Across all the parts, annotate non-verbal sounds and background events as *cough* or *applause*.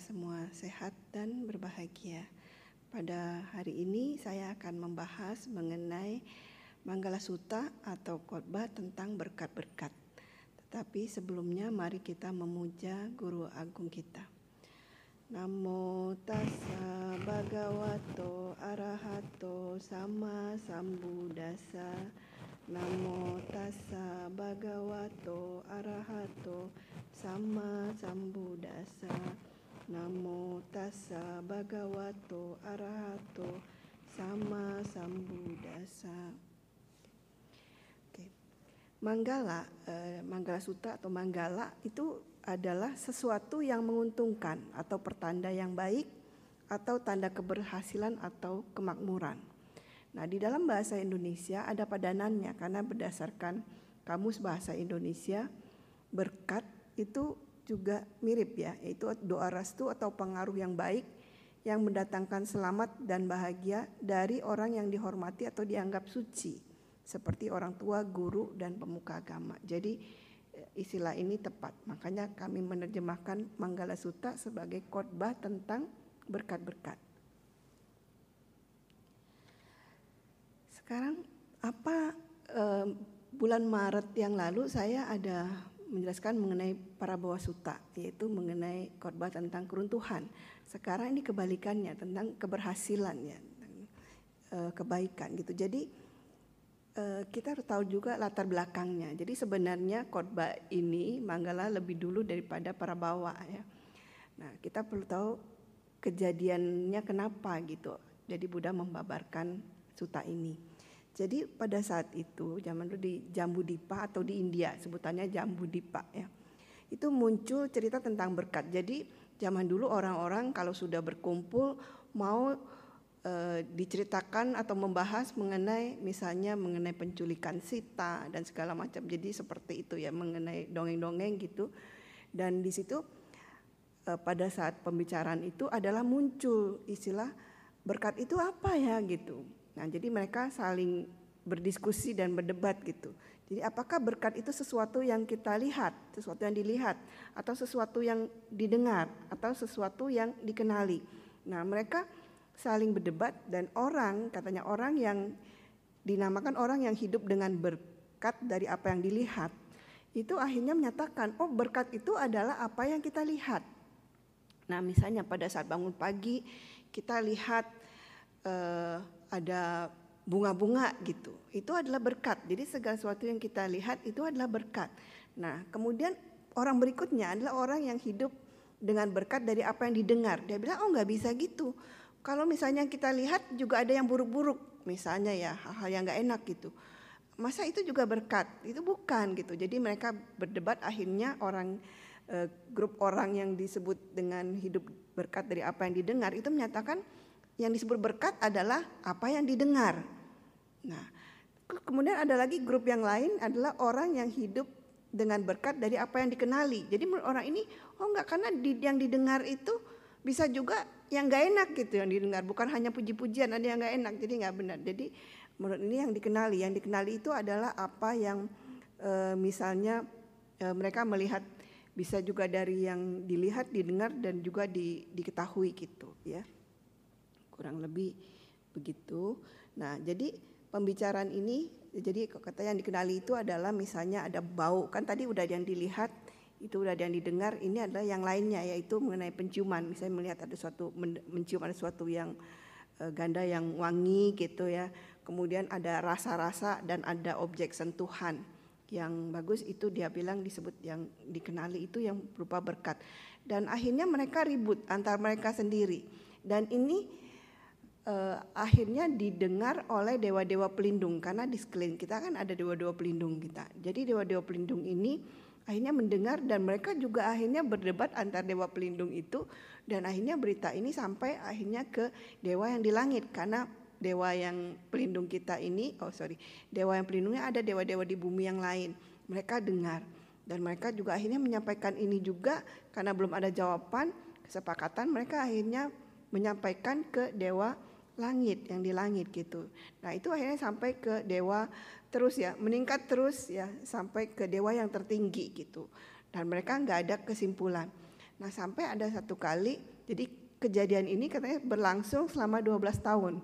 Semua sehat dan berbahagia. Pada hari ini saya akan membahas mengenai Manggala Sutta atau khotbah tentang berkat-berkat. Tetapi sebelumnya mari kita memuja guru agung kita. Namo tassa bhagavato arahato sama sambuddhasa. Namo tassa bhagavato arahato sama sambuddhasa. Namo tassa bhagavato arahato sama sambuddhasa. Oke. Manggala, eh, Manggala Sutta atau Manggala itu adalah sesuatu yang menguntungkan atau pertanda yang baik atau tanda keberhasilan atau kemakmuran. Nah, di dalam bahasa Indonesia ada padanannya karena berdasarkan kamus bahasa Indonesia berkat itu juga mirip ya, yaitu doa restu atau pengaruh yang baik yang mendatangkan selamat dan bahagia dari orang yang dihormati atau dianggap suci seperti orang tua, guru dan pemuka agama. Jadi eh, istilah ini tepat. Makanya kami menerjemahkan Manggala Sutta sebagai khotbah tentang berkat-berkat. Sekarang apa eh, bulan Maret yang lalu saya ada menjelaskan mengenai para bawah suta yaitu mengenai khotbah tentang keruntuhan. Sekarang ini kebalikannya tentang keberhasilan ya, eh, kebaikan gitu. Jadi eh, kita harus tahu juga latar belakangnya. Jadi sebenarnya khotbah ini Manggala lebih dulu daripada para bawah ya. Nah kita perlu tahu kejadiannya kenapa gitu. Jadi Buddha membabarkan suta ini. Jadi pada saat itu zaman dulu di Jambu Dipa atau di India sebutannya Jambu Dipa ya. Itu muncul cerita tentang berkat. Jadi zaman dulu orang-orang kalau sudah berkumpul mau e, diceritakan atau membahas mengenai misalnya mengenai penculikan Sita dan segala macam. Jadi seperti itu ya mengenai dongeng-dongeng gitu. Dan di situ e, pada saat pembicaraan itu adalah muncul istilah berkat itu apa ya gitu Nah, jadi mereka saling berdiskusi dan berdebat gitu. Jadi apakah berkat itu sesuatu yang kita lihat, sesuatu yang dilihat, atau sesuatu yang didengar, atau sesuatu yang dikenali. Nah, mereka saling berdebat dan orang, katanya orang yang dinamakan orang yang hidup dengan berkat dari apa yang dilihat, itu akhirnya menyatakan, oh berkat itu adalah apa yang kita lihat. Nah, misalnya pada saat bangun pagi kita lihat uh, ada bunga-bunga gitu. Itu adalah berkat. Jadi segala sesuatu yang kita lihat itu adalah berkat. Nah, kemudian orang berikutnya adalah orang yang hidup dengan berkat dari apa yang didengar. Dia bilang, oh nggak bisa gitu. Kalau misalnya kita lihat juga ada yang buruk-buruk, misalnya ya hal-hal yang nggak enak gitu. Masa itu juga berkat? Itu bukan gitu. Jadi mereka berdebat akhirnya orang eh, grup orang yang disebut dengan hidup berkat dari apa yang didengar itu menyatakan yang disebut berkat adalah apa yang didengar. Nah, kemudian ada lagi grup yang lain adalah orang yang hidup dengan berkat dari apa yang dikenali. Jadi menurut orang ini, oh enggak karena di, yang didengar itu bisa juga yang enggak enak gitu yang didengar, bukan hanya puji-pujian ada yang enggak enak, jadi enggak benar. Jadi menurut ini yang dikenali, yang dikenali itu adalah apa yang e, misalnya e, mereka melihat bisa juga dari yang dilihat, didengar dan juga di, diketahui gitu ya kurang lebih begitu. Nah, jadi pembicaraan ini jadi kata yang dikenali itu adalah misalnya ada bau. Kan tadi udah yang dilihat itu udah yang didengar ini adalah yang lainnya yaitu mengenai penciuman. Misalnya melihat ada suatu mencium ada suatu yang e, ganda yang wangi gitu ya. Kemudian ada rasa-rasa dan ada objek sentuhan yang bagus itu dia bilang disebut yang dikenali itu yang berupa berkat. Dan akhirnya mereka ribut antar mereka sendiri. Dan ini uh, akhirnya didengar oleh dewa-dewa pelindung. Karena di sekeliling kita kan ada dewa-dewa pelindung kita. Jadi dewa-dewa pelindung ini akhirnya mendengar dan mereka juga akhirnya berdebat antar dewa pelindung itu. Dan akhirnya berita ini sampai akhirnya ke dewa yang di langit. Karena dewa yang pelindung kita ini oh sorry dewa yang pelindungnya ada dewa-dewa di bumi yang lain. Mereka dengar. Dan mereka juga akhirnya menyampaikan ini juga karena belum ada jawaban kesepakatan mereka akhirnya menyampaikan ke dewa langit yang di langit gitu. Nah itu akhirnya sampai ke dewa terus ya meningkat terus ya sampai ke dewa yang tertinggi gitu. Dan mereka nggak ada kesimpulan. Nah sampai ada satu kali, jadi kejadian ini katanya berlangsung selama 12 tahun.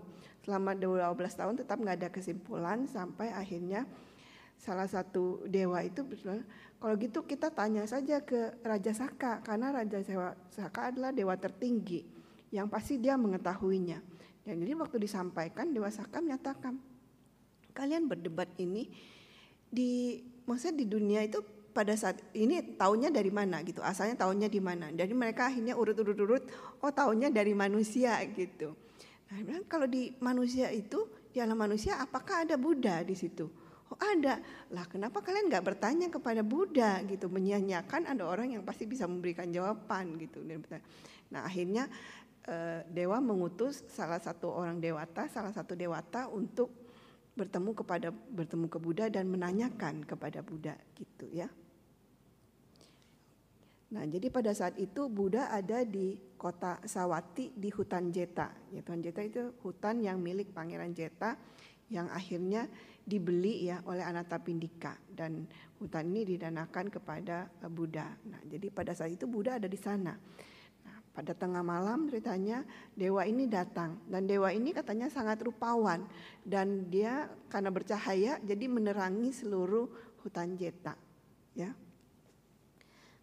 Selama 12 tahun tetap nggak ada kesimpulan sampai akhirnya salah satu dewa itu kalau gitu kita tanya saja ke Raja Saka karena Raja Saka adalah dewa tertinggi yang pasti dia mengetahuinya. Dan jadi waktu disampaikan Dewa Saka menyatakan kalian berdebat ini di maksudnya di dunia itu pada saat ini tahunya dari mana gitu asalnya tahunya di mana. Jadi mereka akhirnya urut-urut-urut oh tahunya dari manusia gitu. Nah kalau di manusia itu di alam manusia apakah ada Buddha di situ? Oh ada. Lah kenapa kalian nggak bertanya kepada Buddha? gitu. Menyanyikan ada orang yang pasti bisa memberikan jawaban gitu. Nah akhirnya dewa mengutus salah satu orang dewata salah satu dewata untuk bertemu kepada bertemu ke Buddha dan menanyakan kepada Buddha gitu ya. Nah, jadi pada saat itu Buddha ada di kota Sawati di hutan Jeta. Ya, hutan Jeta itu hutan yang milik Pangeran Jeta yang akhirnya dibeli ya oleh Anathapindika dan hutan ini didanakan kepada Buddha. Nah, jadi pada saat itu Buddha ada di sana. Pada tengah malam ceritanya dewa ini datang dan dewa ini katanya sangat rupawan dan dia karena bercahaya jadi menerangi seluruh hutan Jeta. Ya.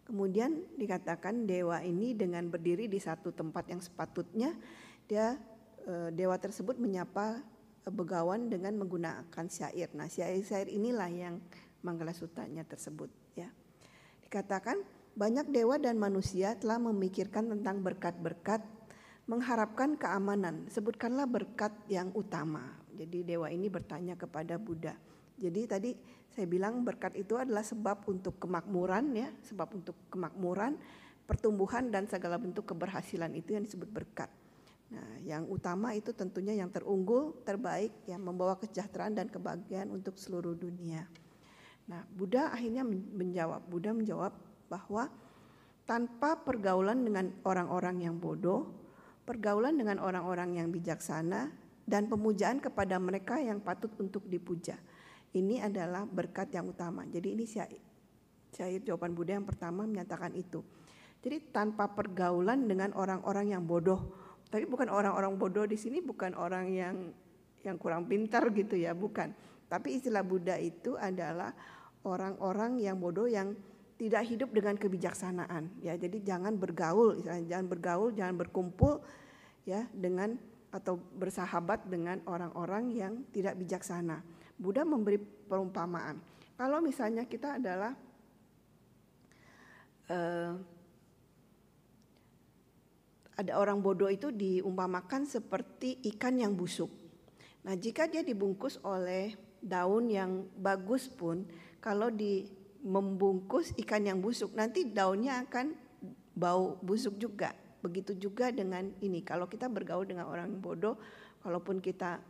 Kemudian dikatakan dewa ini dengan berdiri di satu tempat yang sepatutnya dia e, dewa tersebut menyapa begawan dengan menggunakan syair. Nah, syair-syair inilah yang Manggala Sutanya tersebut ya. Dikatakan banyak dewa dan manusia telah memikirkan tentang berkat-berkat, mengharapkan keamanan. Sebutkanlah berkat yang utama. Jadi dewa ini bertanya kepada Buddha. Jadi tadi saya bilang berkat itu adalah sebab untuk kemakmuran ya, sebab untuk kemakmuran, pertumbuhan dan segala bentuk keberhasilan itu yang disebut berkat. Nah, yang utama itu tentunya yang terunggul, terbaik, yang membawa kesejahteraan dan kebahagiaan untuk seluruh dunia. Nah, Buddha akhirnya menjawab. Buddha menjawab bahwa tanpa pergaulan dengan orang-orang yang bodoh, pergaulan dengan orang-orang yang bijaksana, dan pemujaan kepada mereka yang patut untuk dipuja. Ini adalah berkat yang utama. Jadi ini syair, jawaban Buddha yang pertama menyatakan itu. Jadi tanpa pergaulan dengan orang-orang yang bodoh, tapi bukan orang-orang bodoh di sini bukan orang yang yang kurang pintar gitu ya, bukan. Tapi istilah Buddha itu adalah orang-orang yang bodoh yang tidak hidup dengan kebijaksanaan ya. Jadi jangan bergaul jangan bergaul jangan berkumpul ya dengan atau bersahabat dengan orang-orang yang tidak bijaksana. Buddha memberi perumpamaan. Kalau misalnya kita adalah uh, ada orang bodoh itu diumpamakan seperti ikan yang busuk. Nah, jika dia dibungkus oleh daun yang bagus pun, kalau di membungkus ikan yang busuk, nanti daunnya akan bau busuk juga. Begitu juga dengan ini. Kalau kita bergaul dengan orang bodoh, walaupun kita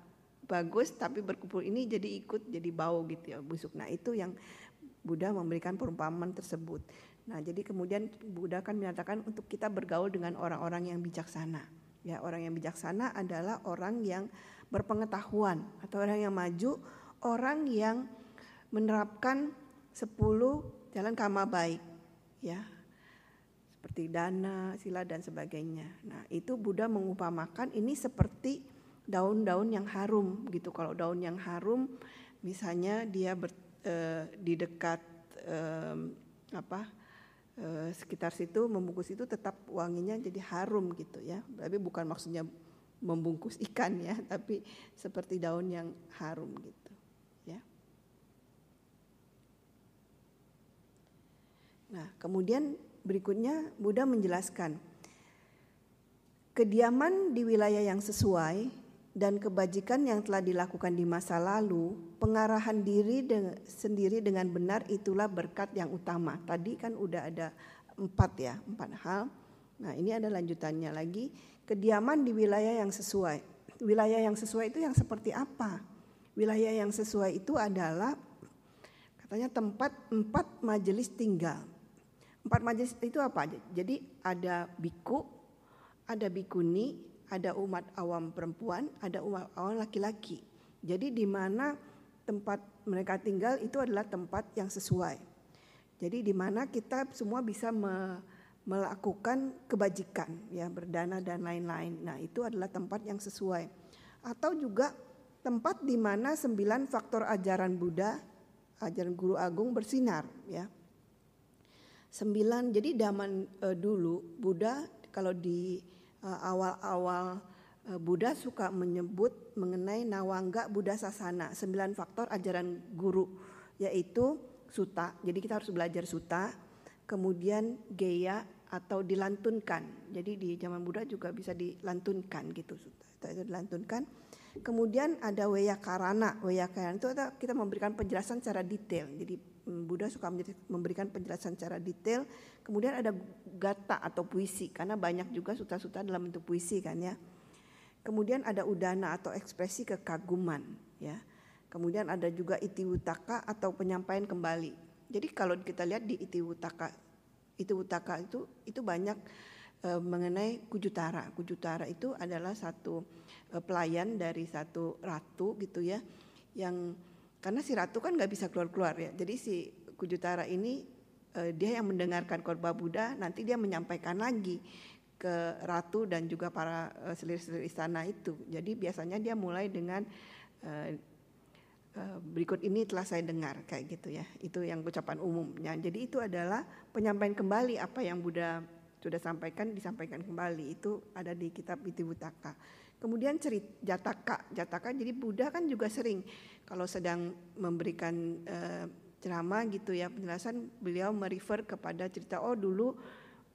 bagus tapi berkumpul ini jadi ikut jadi bau gitu ya busuk. Nah, itu yang Buddha memberikan perumpamaan tersebut. Nah, jadi kemudian Buddha kan menyatakan untuk kita bergaul dengan orang-orang yang bijaksana. Ya, orang yang bijaksana adalah orang yang berpengetahuan atau orang yang maju, orang yang menerapkan sepuluh jalan karma baik ya seperti dana, sila dan sebagainya. Nah, itu Buddha mengupamakan ini seperti daun-daun yang harum gitu. Kalau daun yang harum misalnya dia ber, eh, di dekat eh, apa eh, sekitar situ membungkus itu tetap wanginya jadi harum gitu ya. Tapi bukan maksudnya membungkus ikan ya, *laughs* tapi seperti daun yang harum gitu. Nah, kemudian berikutnya Buddha menjelaskan kediaman di wilayah yang sesuai dan kebajikan yang telah dilakukan di masa lalu, pengarahan diri de sendiri dengan benar itulah berkat yang utama. Tadi kan udah ada empat ya, empat hal. Nah ini ada lanjutannya lagi, kediaman di wilayah yang sesuai. Wilayah yang sesuai itu yang seperti apa? Wilayah yang sesuai itu adalah katanya tempat empat majelis tinggal. Empat majelis itu apa? Jadi ada biku, ada bikuni, ada umat awam perempuan, ada umat awam laki-laki. Jadi di mana tempat mereka tinggal itu adalah tempat yang sesuai. Jadi di mana kita semua bisa me, melakukan kebajikan ya berdana dan lain-lain. Nah, itu adalah tempat yang sesuai. Atau juga tempat di mana sembilan faktor ajaran Buddha, ajaran guru agung bersinar ya. Sembilan, jadi zaman uh, dulu Buddha kalau di uh, awal-awal uh, Buddha suka menyebut mengenai Nawangga Buddha Sasana, sembilan faktor ajaran guru, yaitu suta. Jadi kita harus belajar suta, kemudian geya atau dilantunkan. Jadi di zaman Buddha juga bisa dilantunkan gitu suta. Itu, dilantunkan. Kemudian ada weya karana. Weya karana itu kita memberikan penjelasan secara detail. Jadi Buddha suka memberikan penjelasan secara detail. Kemudian ada gata atau puisi karena banyak juga suta-suta dalam bentuk puisi kan ya. Kemudian ada udana atau ekspresi kekaguman ya. Kemudian ada juga itiwutaka atau penyampaian kembali. Jadi kalau kita lihat di itiwutaka itiwutaka itu itu banyak e, mengenai kujutara. Kujutara itu adalah satu e, pelayan dari satu ratu gitu ya yang karena si ratu kan nggak bisa keluar-keluar ya. Jadi si Kujutara ini uh, dia yang mendengarkan khotbah Buddha, nanti dia menyampaikan lagi ke ratu dan juga para uh, selir-selir istana itu. Jadi biasanya dia mulai dengan uh, berikut ini telah saya dengar kayak gitu ya. Itu yang ucapan umumnya. Jadi itu adalah penyampaian kembali apa yang Buddha sudah sampaikan disampaikan kembali. Itu ada di kitab Itibutaka. Kemudian cerita jataka, jataka jadi Buddha kan juga sering. Kalau sedang memberikan uh, ceramah gitu ya penjelasan beliau merefer kepada cerita oh dulu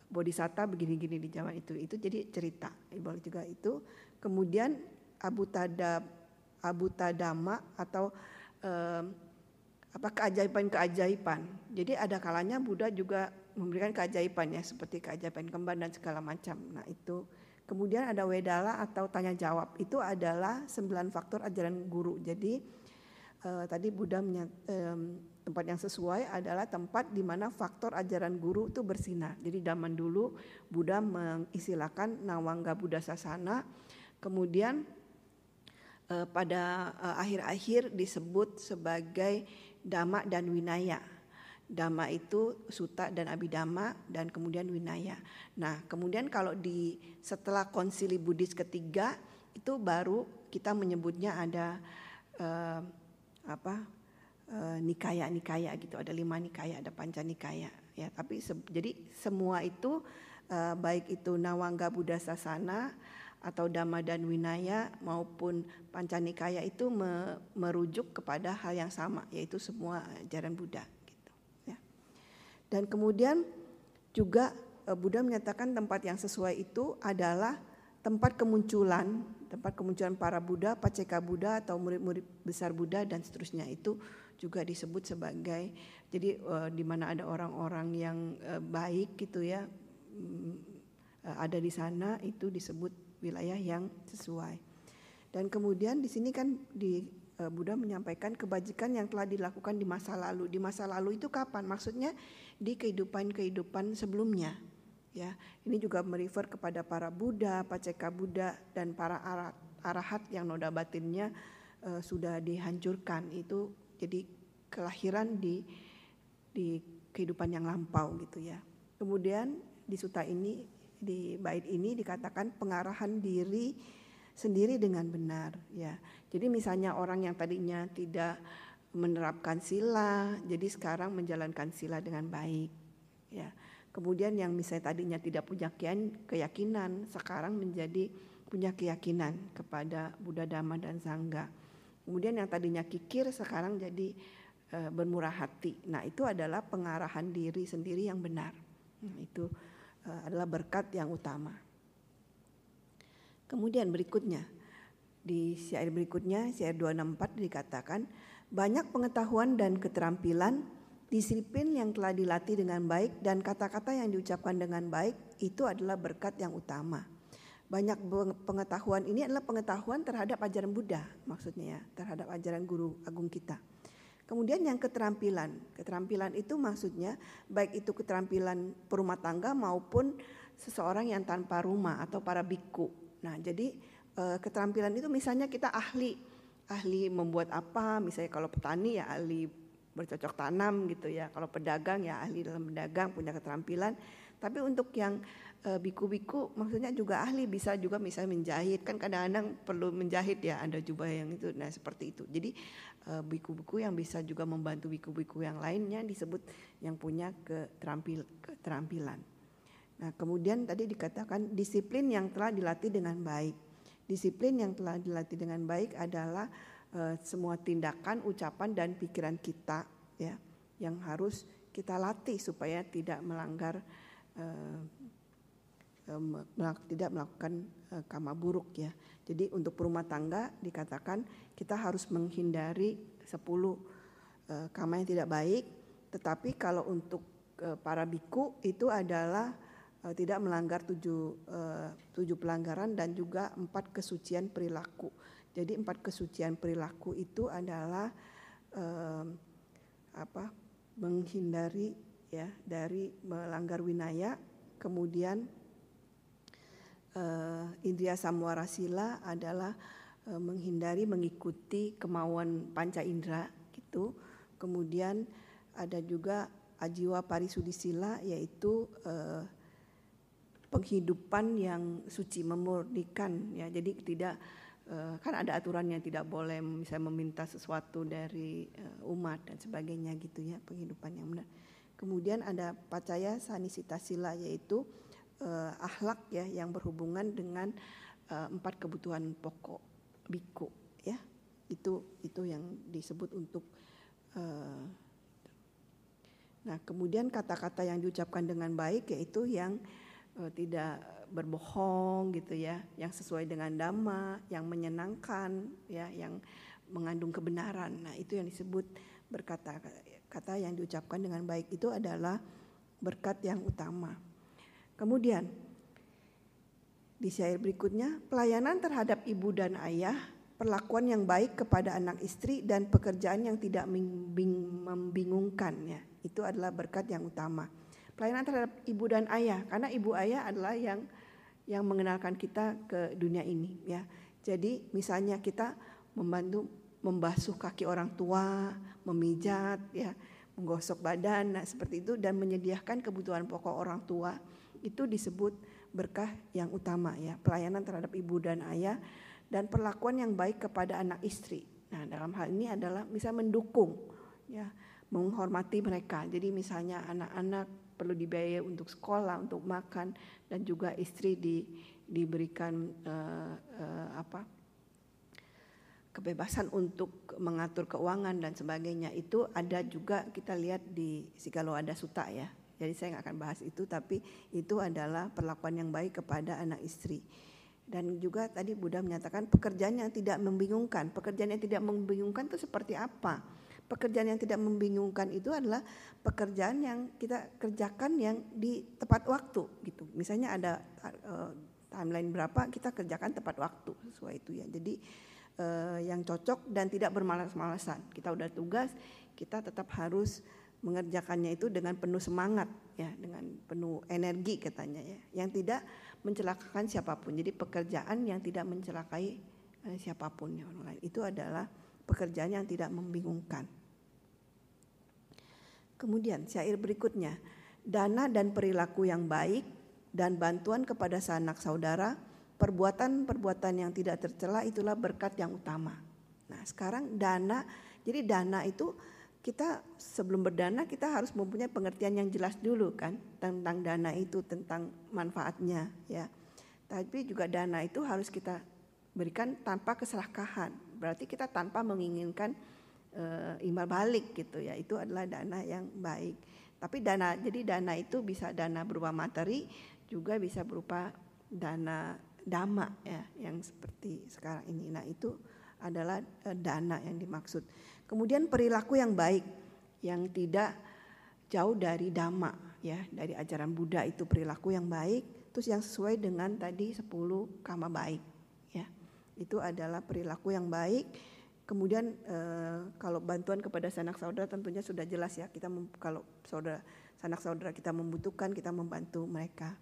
bodhisatta begini-gini di zaman itu. Itu jadi cerita boleh juga itu. Kemudian abu tada abu tadama atau um, apa keajaiban-keajaiban. Jadi ada kalanya Buddha juga memberikan keajaiban ya seperti keajaiban kembar dan segala macam. Nah itu Kemudian ada wedala atau tanya jawab. Itu adalah sembilan faktor ajaran guru. Jadi uh, tadi Buddha menyat, um, tempat yang sesuai adalah tempat di mana faktor ajaran guru itu bersinar. Jadi zaman dulu Buddha mengistilahkan Nawangga Buddha Sasana. Kemudian uh, pada akhir-akhir uh, disebut sebagai Dhamma dan Winaya Dhamma itu Suta dan Abhidhamma dan kemudian Winaya. Nah, kemudian kalau di setelah konsili Buddhis ketiga itu baru kita menyebutnya ada uh, apa uh, nikaya nikaya gitu. Ada lima nikaya, ada panca nikaya. Ya, tapi se jadi semua itu uh, baik itu Nawangga Buddha Sasana atau Dhamma dan Winaya maupun Pancanikaya itu me merujuk kepada hal yang sama yaitu semua ajaran Buddha. Dan kemudian juga eh, Buddha menyatakan tempat yang sesuai itu adalah tempat kemunculan, tempat kemunculan para Buddha, Paceka Buddha atau murid-murid besar Buddha dan seterusnya itu juga disebut sebagai jadi eh, di mana ada orang-orang yang eh, baik gitu ya mm, ada di sana itu disebut wilayah yang sesuai. Dan kemudian di sini kan di Buddha menyampaikan kebajikan yang telah dilakukan di masa lalu. Di masa lalu itu kapan? Maksudnya di kehidupan-kehidupan sebelumnya. Ya, ini juga merefer kepada para Buddha, Paceka Buddha dan para arahat yang noda batinnya uh, sudah dihancurkan. Itu jadi kelahiran di di kehidupan yang lampau gitu ya. Kemudian di suta ini di bait ini dikatakan pengarahan diri sendiri dengan benar ya. Jadi misalnya orang yang tadinya tidak menerapkan sila, jadi sekarang menjalankan sila dengan baik. Ya. Kemudian yang misalnya tadinya tidak punya keyakinan, sekarang menjadi punya keyakinan kepada Buddha Dhamma dan Sangha. Kemudian yang tadinya kikir sekarang jadi e, bermurah hati. Nah, itu adalah pengarahan diri sendiri yang benar. Nah, itu e, adalah berkat yang utama. Kemudian berikutnya di syair berikutnya syair 264 dikatakan banyak pengetahuan dan keterampilan, disiplin yang telah dilatih dengan baik dan kata-kata yang diucapkan dengan baik itu adalah berkat yang utama. Banyak pengetahuan ini adalah pengetahuan terhadap ajaran Buddha maksudnya ya, terhadap ajaran guru agung kita. Kemudian yang keterampilan, keterampilan itu maksudnya baik itu keterampilan perumah tangga maupun seseorang yang tanpa rumah atau para biku. Nah, jadi keterampilan itu misalnya kita ahli ahli membuat apa, misalnya kalau petani ya ahli bercocok tanam gitu ya, kalau pedagang ya ahli dalam pedagang punya keterampilan. Tapi untuk yang eh, biku-biku maksudnya juga ahli bisa juga misalnya menjahit. Kan kadang-kadang perlu menjahit ya ada jubah yang itu nah seperti itu. Jadi eh, biku-biku yang bisa juga membantu biku-biku yang lainnya disebut yang punya keterampil keterampilan. Nah kemudian tadi dikatakan disiplin yang telah dilatih dengan baik disiplin yang telah dilatih dengan baik adalah uh, semua tindakan ucapan dan pikiran kita ya yang harus kita latih supaya tidak melanggar uh, tidak melakukan uh, kama buruk ya. Jadi untuk rumah tangga dikatakan kita harus menghindari 10 uh, kama yang tidak baik, tetapi kalau untuk uh, para biku itu adalah uh, tidak melanggar tujuh, uh, tujuh pelanggaran dan juga empat kesucian perilaku. Jadi empat kesucian perilaku itu adalah uh, apa menghindari ya dari melanggar winaya, kemudian uh, Indria Samwarasila adalah uh, menghindari mengikuti kemauan panca indera gitu. Kemudian ada juga ajiwa parisudisila yaitu uh, penghidupan yang suci memurnikan ya. Jadi tidak kan ada aturannya tidak boleh misalnya meminta sesuatu dari umat dan sebagainya gitu ya penghidupan yang benar. Kemudian ada pacaya sanisita sila yaitu uh, akhlak ya yang berhubungan dengan uh, empat kebutuhan pokok biku ya itu itu yang disebut untuk uh, nah kemudian kata-kata yang diucapkan dengan baik yaitu yang tidak berbohong gitu ya yang sesuai dengan dhamma yang menyenangkan ya yang mengandung kebenaran nah itu yang disebut berkata kata yang diucapkan dengan baik itu adalah berkat yang utama Kemudian di syair berikutnya, pelayanan terhadap ibu dan ayah, perlakuan yang baik kepada anak istri dan pekerjaan yang tidak membingungkan ya. Itu adalah berkat yang utama. Pelayanan terhadap ibu dan ayah, karena ibu ayah adalah yang yang mengenalkan kita ke dunia ini ya. Jadi misalnya kita membantu membasuh kaki orang tua, memijat ya, menggosok badan nah seperti itu dan menyediakan kebutuhan pokok orang tua itu disebut berkah yang utama ya, pelayanan terhadap ibu dan ayah dan perlakuan yang baik kepada anak istri. Nah, dalam hal ini adalah bisa mendukung ya, menghormati mereka. Jadi misalnya anak-anak perlu dibiayai untuk sekolah, untuk makan dan juga istri di, diberikan uh, uh, apa? kebebasan untuk mengatur keuangan dan sebagainya itu ada juga kita lihat di Sigalo Ada Suta ya jadi saya nggak akan bahas itu, tapi itu adalah perlakuan yang baik kepada anak istri. Dan juga tadi Buddha menyatakan pekerjaan yang tidak membingungkan. Pekerjaan yang tidak membingungkan itu seperti apa? Pekerjaan yang tidak membingungkan itu adalah pekerjaan yang kita kerjakan yang di tepat waktu gitu. Misalnya ada uh, timeline berapa kita kerjakan tepat waktu sesuai itu ya. Jadi uh, yang cocok dan tidak bermalas-malasan. Kita udah tugas, kita tetap harus mengerjakannya itu dengan penuh semangat ya dengan penuh energi katanya ya yang tidak mencelakakan siapa pun jadi pekerjaan yang tidak mencelakai eh, siapa pun ya orang lain itu adalah pekerjaan yang tidak membingungkan kemudian syair berikutnya. Dana dan perilaku yang baik dan bantuan kepada sanak saudara perbuatan-perbuatan yang tidak tercela itulah berkat yang utama. Nah sekarang dana jadi dana itu kita sebelum berdana kita harus mempunyai pengertian yang jelas dulu kan tentang dana itu tentang manfaatnya ya. Tapi juga dana itu harus kita berikan tanpa keserakahan. Berarti kita tanpa menginginkan e, imbal balik gitu ya itu adalah dana yang baik tapi dana jadi dana itu bisa dana berupa materi juga bisa berupa dana dama ya yang seperti sekarang ini nah itu adalah e, dana yang dimaksud Kemudian perilaku yang baik yang tidak jauh dari dhamma ya, dari ajaran Buddha itu perilaku yang baik, terus yang sesuai dengan tadi 10 kama baik ya. Itu adalah perilaku yang baik. Kemudian eh, kalau bantuan kepada sanak saudara tentunya sudah jelas ya, kita kalau saudara sanak saudara kita membutuhkan, kita membantu mereka.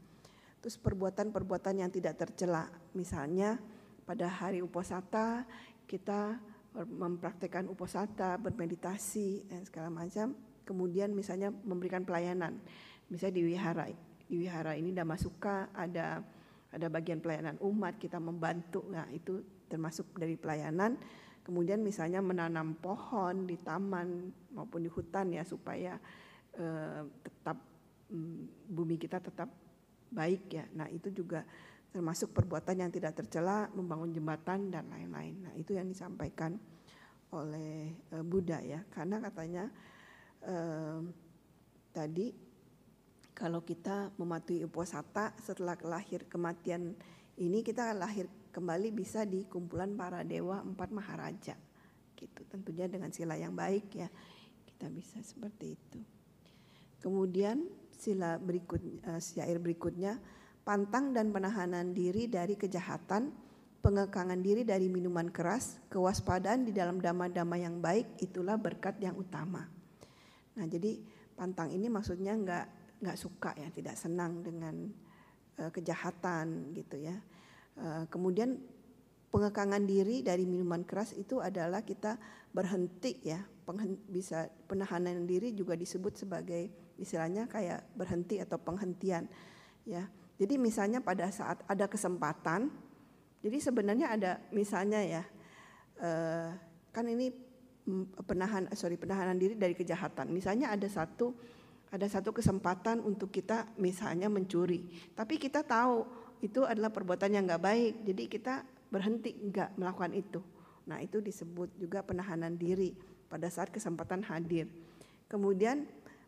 Terus perbuatan-perbuatan yang tidak tercela, misalnya pada hari uposata kita mempraktekkan uposata, bermeditasi dan segala macam. Kemudian misalnya memberikan pelayanan, misalnya di wihara di wihara ini Dhamma Suka ada ada bagian pelayanan umat kita membantu nah itu termasuk dari pelayanan kemudian misalnya menanam pohon di taman maupun di hutan ya supaya eh, tetap mm, bumi kita tetap baik ya. Nah itu juga termasuk perbuatan yang tidak tercela membangun jembatan dan lain-lain. Nah itu yang disampaikan oleh eh, Buddha ya. Karena katanya eh, tadi kalau kita mematuhi uposata setelah lahir kematian ini kita lahir kembali bisa di kumpulan para dewa empat maharaja. Gitu tentunya dengan sila yang baik ya kita bisa seperti itu. Kemudian sila berikut uh, syair berikutnya pantang dan penahanan diri dari kejahatan pengekangan diri dari minuman keras kewaspadaan di dalam dama-dama yang baik itulah berkat yang utama. Nah jadi pantang ini maksudnya enggak nggak suka ya, tidak senang dengan uh, kejahatan gitu ya. Uh, kemudian pengekangan diri dari minuman keras itu adalah kita berhenti ya, bisa penahanan diri juga disebut sebagai istilahnya kayak berhenti atau penghentian ya. Jadi misalnya pada saat ada kesempatan, jadi sebenarnya ada misalnya ya, uh, kan ini penahan sorry penahanan diri dari kejahatan. Misalnya ada satu ada satu kesempatan untuk kita misalnya mencuri, tapi kita tahu itu adalah perbuatan yang nggak baik, jadi kita berhenti nggak melakukan itu. Nah itu disebut juga penahanan diri pada saat kesempatan hadir. Kemudian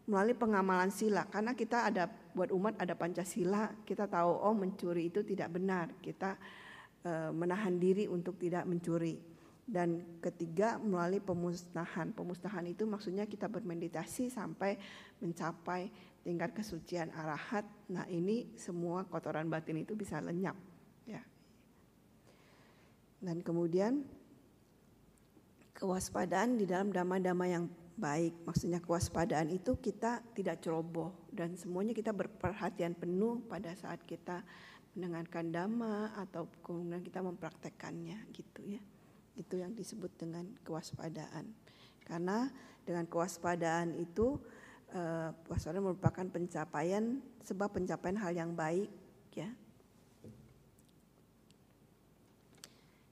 melalui pengamalan sila, karena kita ada buat umat ada pancasila, kita tahu oh mencuri itu tidak benar, kita uh, menahan diri untuk tidak mencuri. Dan ketiga melalui pemusnahan. Pemusnahan itu maksudnya kita bermeditasi sampai mencapai tingkat kesucian arahat. Nah ini semua kotoran batin itu bisa lenyap. Ya. Dan kemudian kewaspadaan di dalam dama-dama yang baik. Maksudnya kewaspadaan itu kita tidak ceroboh dan semuanya kita berperhatian penuh pada saat kita mendengarkan dhamma atau kemudian kita mempraktekkannya gitu ya. Itu yang disebut dengan kewaspadaan. Karena dengan kewaspadaan itu uh, kewaspadaan merupakan pencapaian sebab pencapaian hal yang baik ya.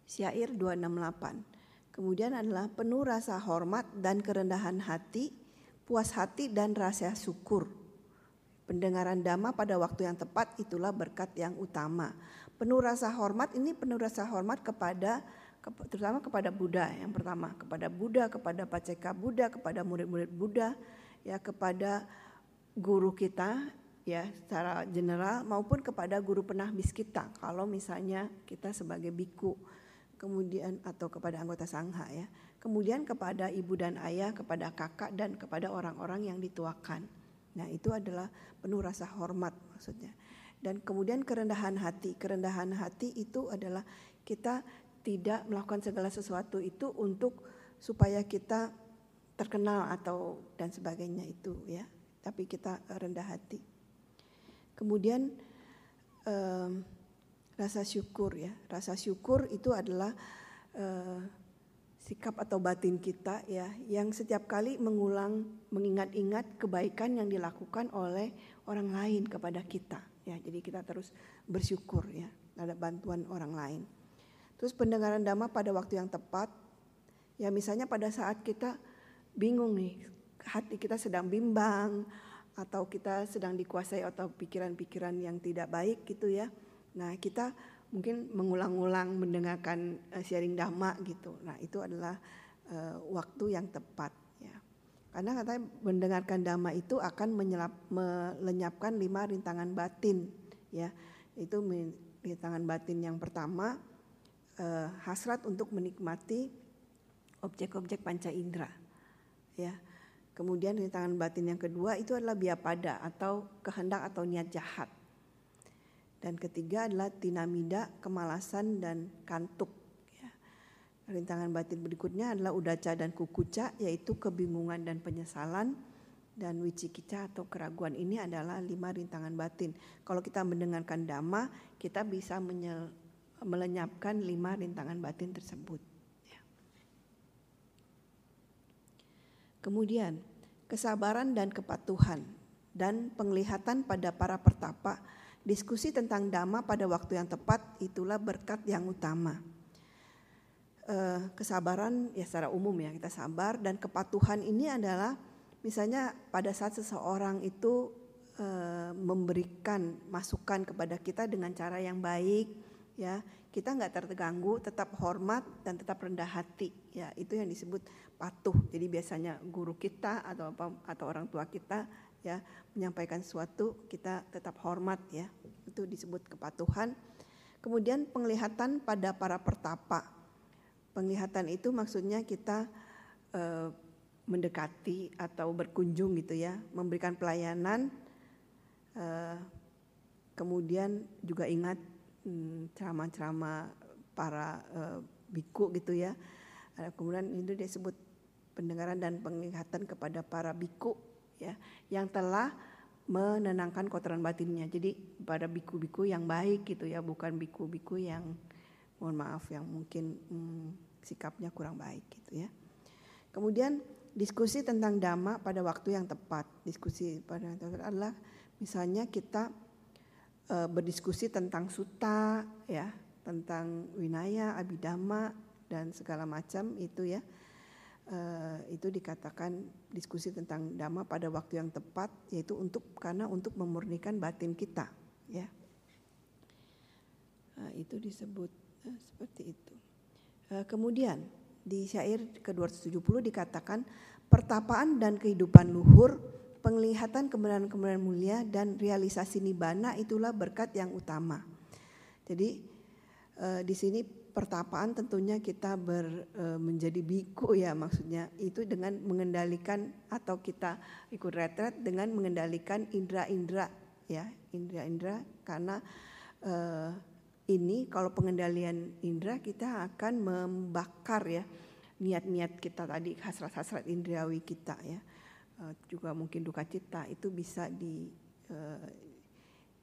Syair 268. Kemudian adalah penuh rasa hormat dan kerendahan hati, puas hati dan rasa syukur. Pendengaran dhamma pada waktu yang tepat itulah berkat yang utama. Penuh rasa hormat ini penuh rasa hormat kepada terutama kepada Buddha yang pertama, kepada Buddha, kepada Paceka Buddha, kepada murid-murid Buddha, ya kepada guru kita ya secara general maupun kepada guru penahbis kita. Kalau misalnya kita sebagai biku kemudian atau kepada anggota sangha ya. Kemudian kepada ibu dan ayah kepada kakak dan kepada orang-orang yang dituakan. Nah itu adalah penuh rasa hormat maksudnya. Dan kemudian kerendahan hati. Kerendahan hati itu adalah kita tidak melakukan segala sesuatu itu untuk supaya kita terkenal atau dan sebagainya itu ya. Tapi kita rendah hati. Kemudian um, rasa syukur ya. Rasa syukur itu adalah uh, sikap atau batin kita ya yang setiap kali mengulang mengingat-ingat kebaikan yang dilakukan oleh orang lain kepada kita ya. Jadi kita terus bersyukur ya ada bantuan orang lain. Terus pendengaran dhamma pada waktu yang tepat. Ya misalnya pada saat kita bingung nih, hati kita sedang bimbang atau kita sedang dikuasai atau pikiran-pikiran yang tidak baik gitu ya. Nah, kita mungkin mengulang-ulang mendengarkan uh, sharing dhamma gitu. Nah, itu adalah uh, waktu yang tepat ya. Karena katanya mendengarkan dhamma itu akan menyelap, melenyapkan lima rintangan batin ya. Itu rintangan batin yang pertama uh, hasrat untuk menikmati objek-objek panca indera. Ya. Kemudian rintangan batin yang kedua itu adalah biapada atau kehendak atau niat jahat. Dan ketiga adalah tinamida, kemalasan dan kantuk. Ya. Rintangan batin berikutnya adalah udaca dan kukuca yaitu kebingungan dan penyesalan dan wicikica atau keraguan ini adalah lima rintangan batin. Kalau kita mendengarkan dhamma, kita bisa melenyapkan lima rintangan batin tersebut. Ya. Kemudian kesabaran dan kepatuhan dan penglihatan pada para pertapa. Diskusi tentang dhamma pada waktu yang tepat itulah berkat yang utama. Eh, kesabaran ya secara umum ya kita sabar dan kepatuhan ini adalah misalnya pada saat seseorang itu eh, memberikan masukan kepada kita dengan cara yang baik ya kita nggak terganggu tetap hormat dan tetap rendah hati. Ya itu yang disebut patuh. Jadi biasanya guru kita atau apa atau orang tua kita ya menyampaikan sesuatu kita tetap hormat ya. Itu disebut kepatuhan. Kemudian penglihatan pada para pertapa. Penglihatan itu maksudnya kita eh, mendekati atau berkunjung gitu ya memberikan pelayanan eh, kemudian juga ingat ceramah-ceramah para eh, biku gitu ya kemudian itu disebut pendengaran dan penglihatan kepada para biku ya yang telah menenangkan kotoran batinnya. Jadi pada biku-biku yang baik gitu ya, bukan biku-biku yang mohon maaf yang mungkin hmm, sikapnya kurang baik gitu ya. Kemudian diskusi tentang dhamma pada waktu yang tepat. Diskusi pada waktu adalah misalnya kita e, berdiskusi tentang suta ya, tentang winaya, abidama dan segala macam itu ya. Uh, itu dikatakan diskusi tentang dhamma pada waktu yang tepat yaitu untuk karena untuk memurnikan batin kita ya. Uh, itu disebut seperti itu. Kemudian di syair ke-270 dikatakan pertapaan dan kehidupan luhur penglihatan kebenaran-kebenaran mulia dan realisasi nibana itulah berkat yang utama. Jadi uh, di sini pertapaan tentunya kita ber, e, menjadi biku ya maksudnya itu dengan mengendalikan atau kita ikut retret dengan mengendalikan indera-indera ya indera-indera karena e, ini kalau pengendalian indera kita akan membakar ya niat-niat kita tadi hasrat-hasrat indrawi kita ya e, juga mungkin duka cita itu bisa di e,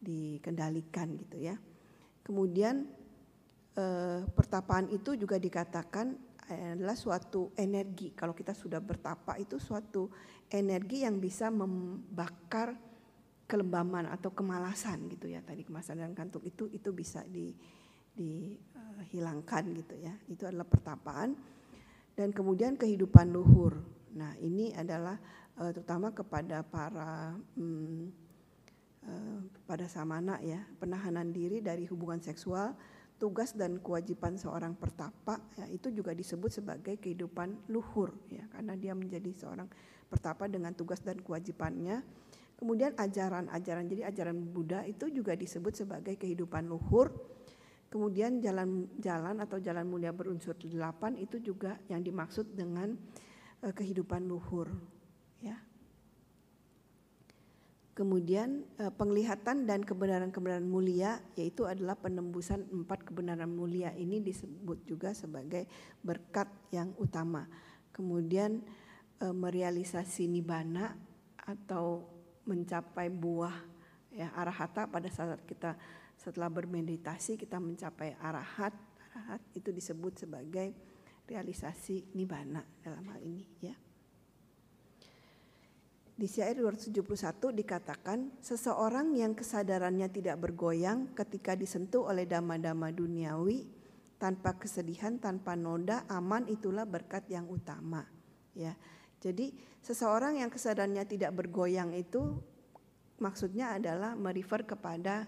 dikendalikan gitu ya kemudian eh, pertapaan itu juga dikatakan adalah suatu energi. Kalau kita sudah bertapa itu suatu energi yang bisa membakar kelembaman atau kemalasan gitu ya. Tadi kemalasan dan kantuk itu itu bisa di dihilangkan uh, gitu ya. Itu adalah pertapaan dan kemudian kehidupan luhur. Nah, ini adalah uh, terutama kepada para um, uh, pada samana ya, penahanan diri dari hubungan seksual tugas dan kewajiban seorang pertapa ya, itu juga disebut sebagai kehidupan luhur ya karena dia menjadi seorang pertapa dengan tugas dan kewajibannya. Kemudian ajaran-ajaran jadi ajaran Buddha itu juga disebut sebagai kehidupan luhur. Kemudian jalan-jalan atau jalan mulia berunsur delapan itu juga yang dimaksud dengan uh, kehidupan luhur ya. Kemudian eh, penglihatan dan kebenaran-kebenaran mulia yaitu adalah penembusan empat kebenaran mulia ini disebut juga sebagai berkat yang utama. Kemudian eh, merealisasi nibana atau mencapai buah ya arahata pada saat kita setelah bermeditasi kita mencapai arahat arahat itu disebut sebagai realisasi nibana dalam hal ini ya. Di syair 271 dikatakan, seseorang yang kesadarannya tidak bergoyang ketika disentuh oleh dama-dama duniawi, tanpa kesedihan, tanpa noda, aman itulah berkat yang utama. Ya, jadi seseorang yang kesadarannya tidak bergoyang itu maksudnya adalah merefer kepada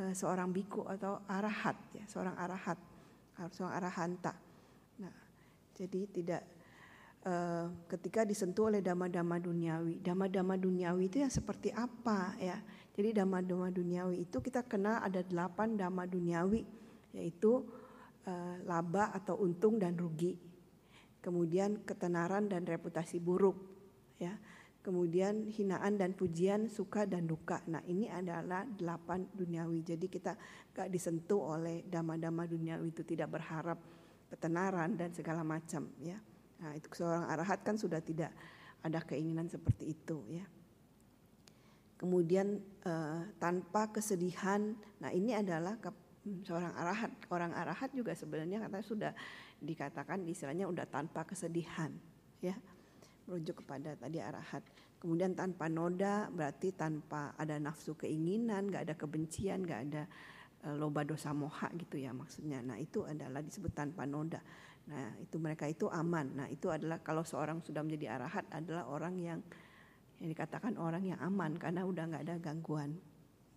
uh, seorang biku atau arahat, ya, seorang arahat, seorang arahanta. Nah, jadi tidak uh, ketika disentuh oleh dama-dama duniawi. Dama-dama duniawi itu yang seperti apa ya? Jadi dama-dama duniawi itu kita kenal ada delapan dama duniawi, yaitu uh, laba atau untung dan rugi. Kemudian ketenaran dan reputasi buruk, ya. Kemudian hinaan dan pujian, suka dan duka. Nah ini adalah delapan duniawi. Jadi kita gak disentuh oleh dama-dama duniawi itu tidak berharap ketenaran dan segala macam ya. Nah, itu seorang arahat kan sudah tidak ada keinginan seperti itu ya. Kemudian uh, tanpa kesedihan, nah ini adalah ke, seorang arahat. Orang arahat juga sebenarnya katanya sudah dikatakan istilahnya sudah tanpa kesedihan, ya merujuk kepada tadi arahat. Kemudian tanpa noda berarti tanpa ada nafsu keinginan, nggak ada kebencian, nggak ada uh, loba dosa moha gitu ya maksudnya. Nah itu adalah disebut tanpa noda. Nah itu mereka itu aman. Nah itu adalah kalau seorang sudah menjadi arahat adalah orang yang yang dikatakan orang yang aman karena udah nggak ada gangguan.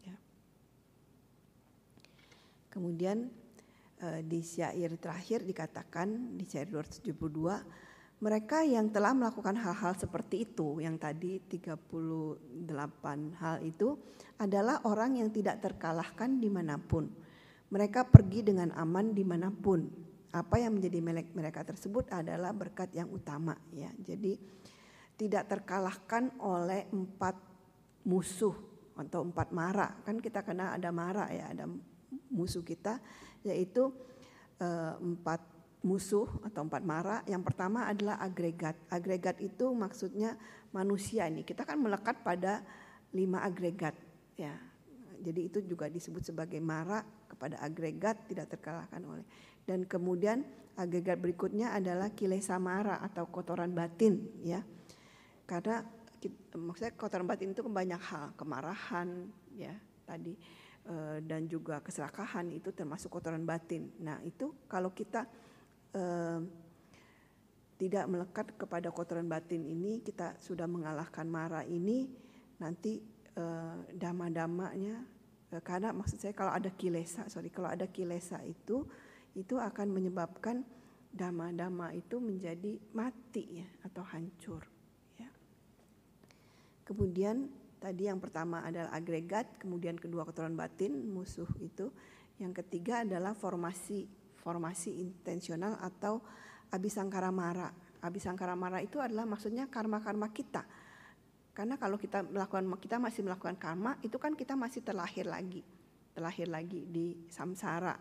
Ya. Kemudian uh, di syair terakhir dikatakan di syair 272 mereka yang telah melakukan hal-hal seperti itu, yang tadi 38 hal itu, adalah orang yang tidak terkalahkan di mana pun. Mereka pergi dengan aman di mana pun. Apa yang menjadi melek mereka tersebut adalah berkat yang utama. ya. Jadi tidak terkalahkan oleh empat musuh atau empat mara. Kan kita kena ada mara ya, ada musuh kita, yaitu eh, empat musuh atau empat mara. Yang pertama adalah agregat. Agregat itu maksudnya manusia ini. Kita kan melekat pada lima agregat ya. Jadi itu juga disebut sebagai mara kepada agregat tidak terkalahkan oleh. Dan kemudian agregat berikutnya adalah kilesa mara atau kotoran batin ya. Karena maksudnya kotoran batin itu banyak hal, kemarahan ya tadi eh, dan juga keserakahan itu termasuk kotoran batin. Nah, itu kalau kita eh, tidak melekat kepada kotoran batin ini kita sudah mengalahkan mara ini nanti eh, dama-damanya eh, karena maksud saya kalau ada kilesa sorry kalau ada kilesa itu itu akan menyebabkan dama-dama itu menjadi mati ya atau hancur ya. Kemudian tadi yang pertama adalah agregat, kemudian kedua kotoran batin musuh itu, yang ketiga adalah formasi formasi intensional atau abisangkara mara. Abisangkara mara itu adalah maksudnya karma-karma kita. Karena kalau kita melakukan kita masih melakukan karma, itu kan kita masih terlahir lagi. Terlahir lagi di samsara.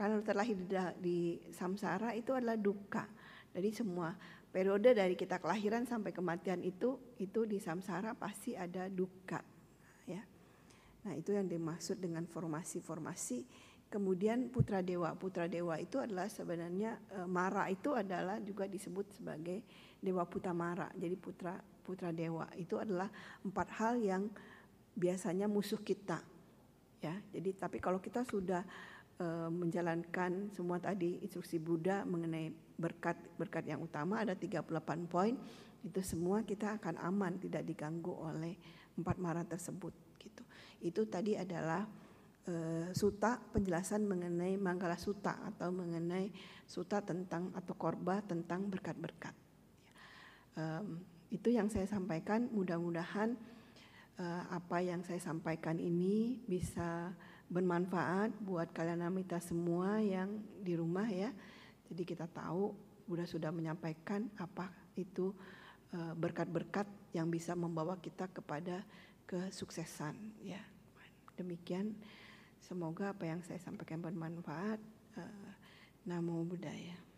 Kalau terlahir di, di samsara itu adalah duka. Jadi semua periode dari kita kelahiran sampai kematian itu itu di samsara pasti ada duka ya. Nah, itu yang dimaksud dengan formasi-formasi Kemudian putra dewa, putra dewa itu adalah sebenarnya e, Mara itu adalah juga disebut sebagai dewa putra Mara. Jadi putra putra dewa itu adalah empat hal yang biasanya musuh kita. Ya, jadi tapi kalau kita sudah menjalankan semua tadi instruksi Buddha mengenai berkat berkat yang utama ada 38 poin itu semua kita akan aman tidak diganggu oleh empat mara tersebut gitu. Itu tadi adalah uh, suta penjelasan mengenai Manggala Suta atau mengenai suta tentang atau korba tentang berkat-berkat. Um, itu yang saya sampaikan. Mudah-mudahan uh, apa yang saya sampaikan ini bisa bermanfaat buat kalian amita semua yang di rumah ya. Jadi kita tahu Buddha sudah menyampaikan apa itu berkat-berkat uh, yang bisa membawa kita kepada kesuksesan ya. Demikian Semoga apa yang saya sampaikan bermanfaat. Uh, Namo Buddhaya.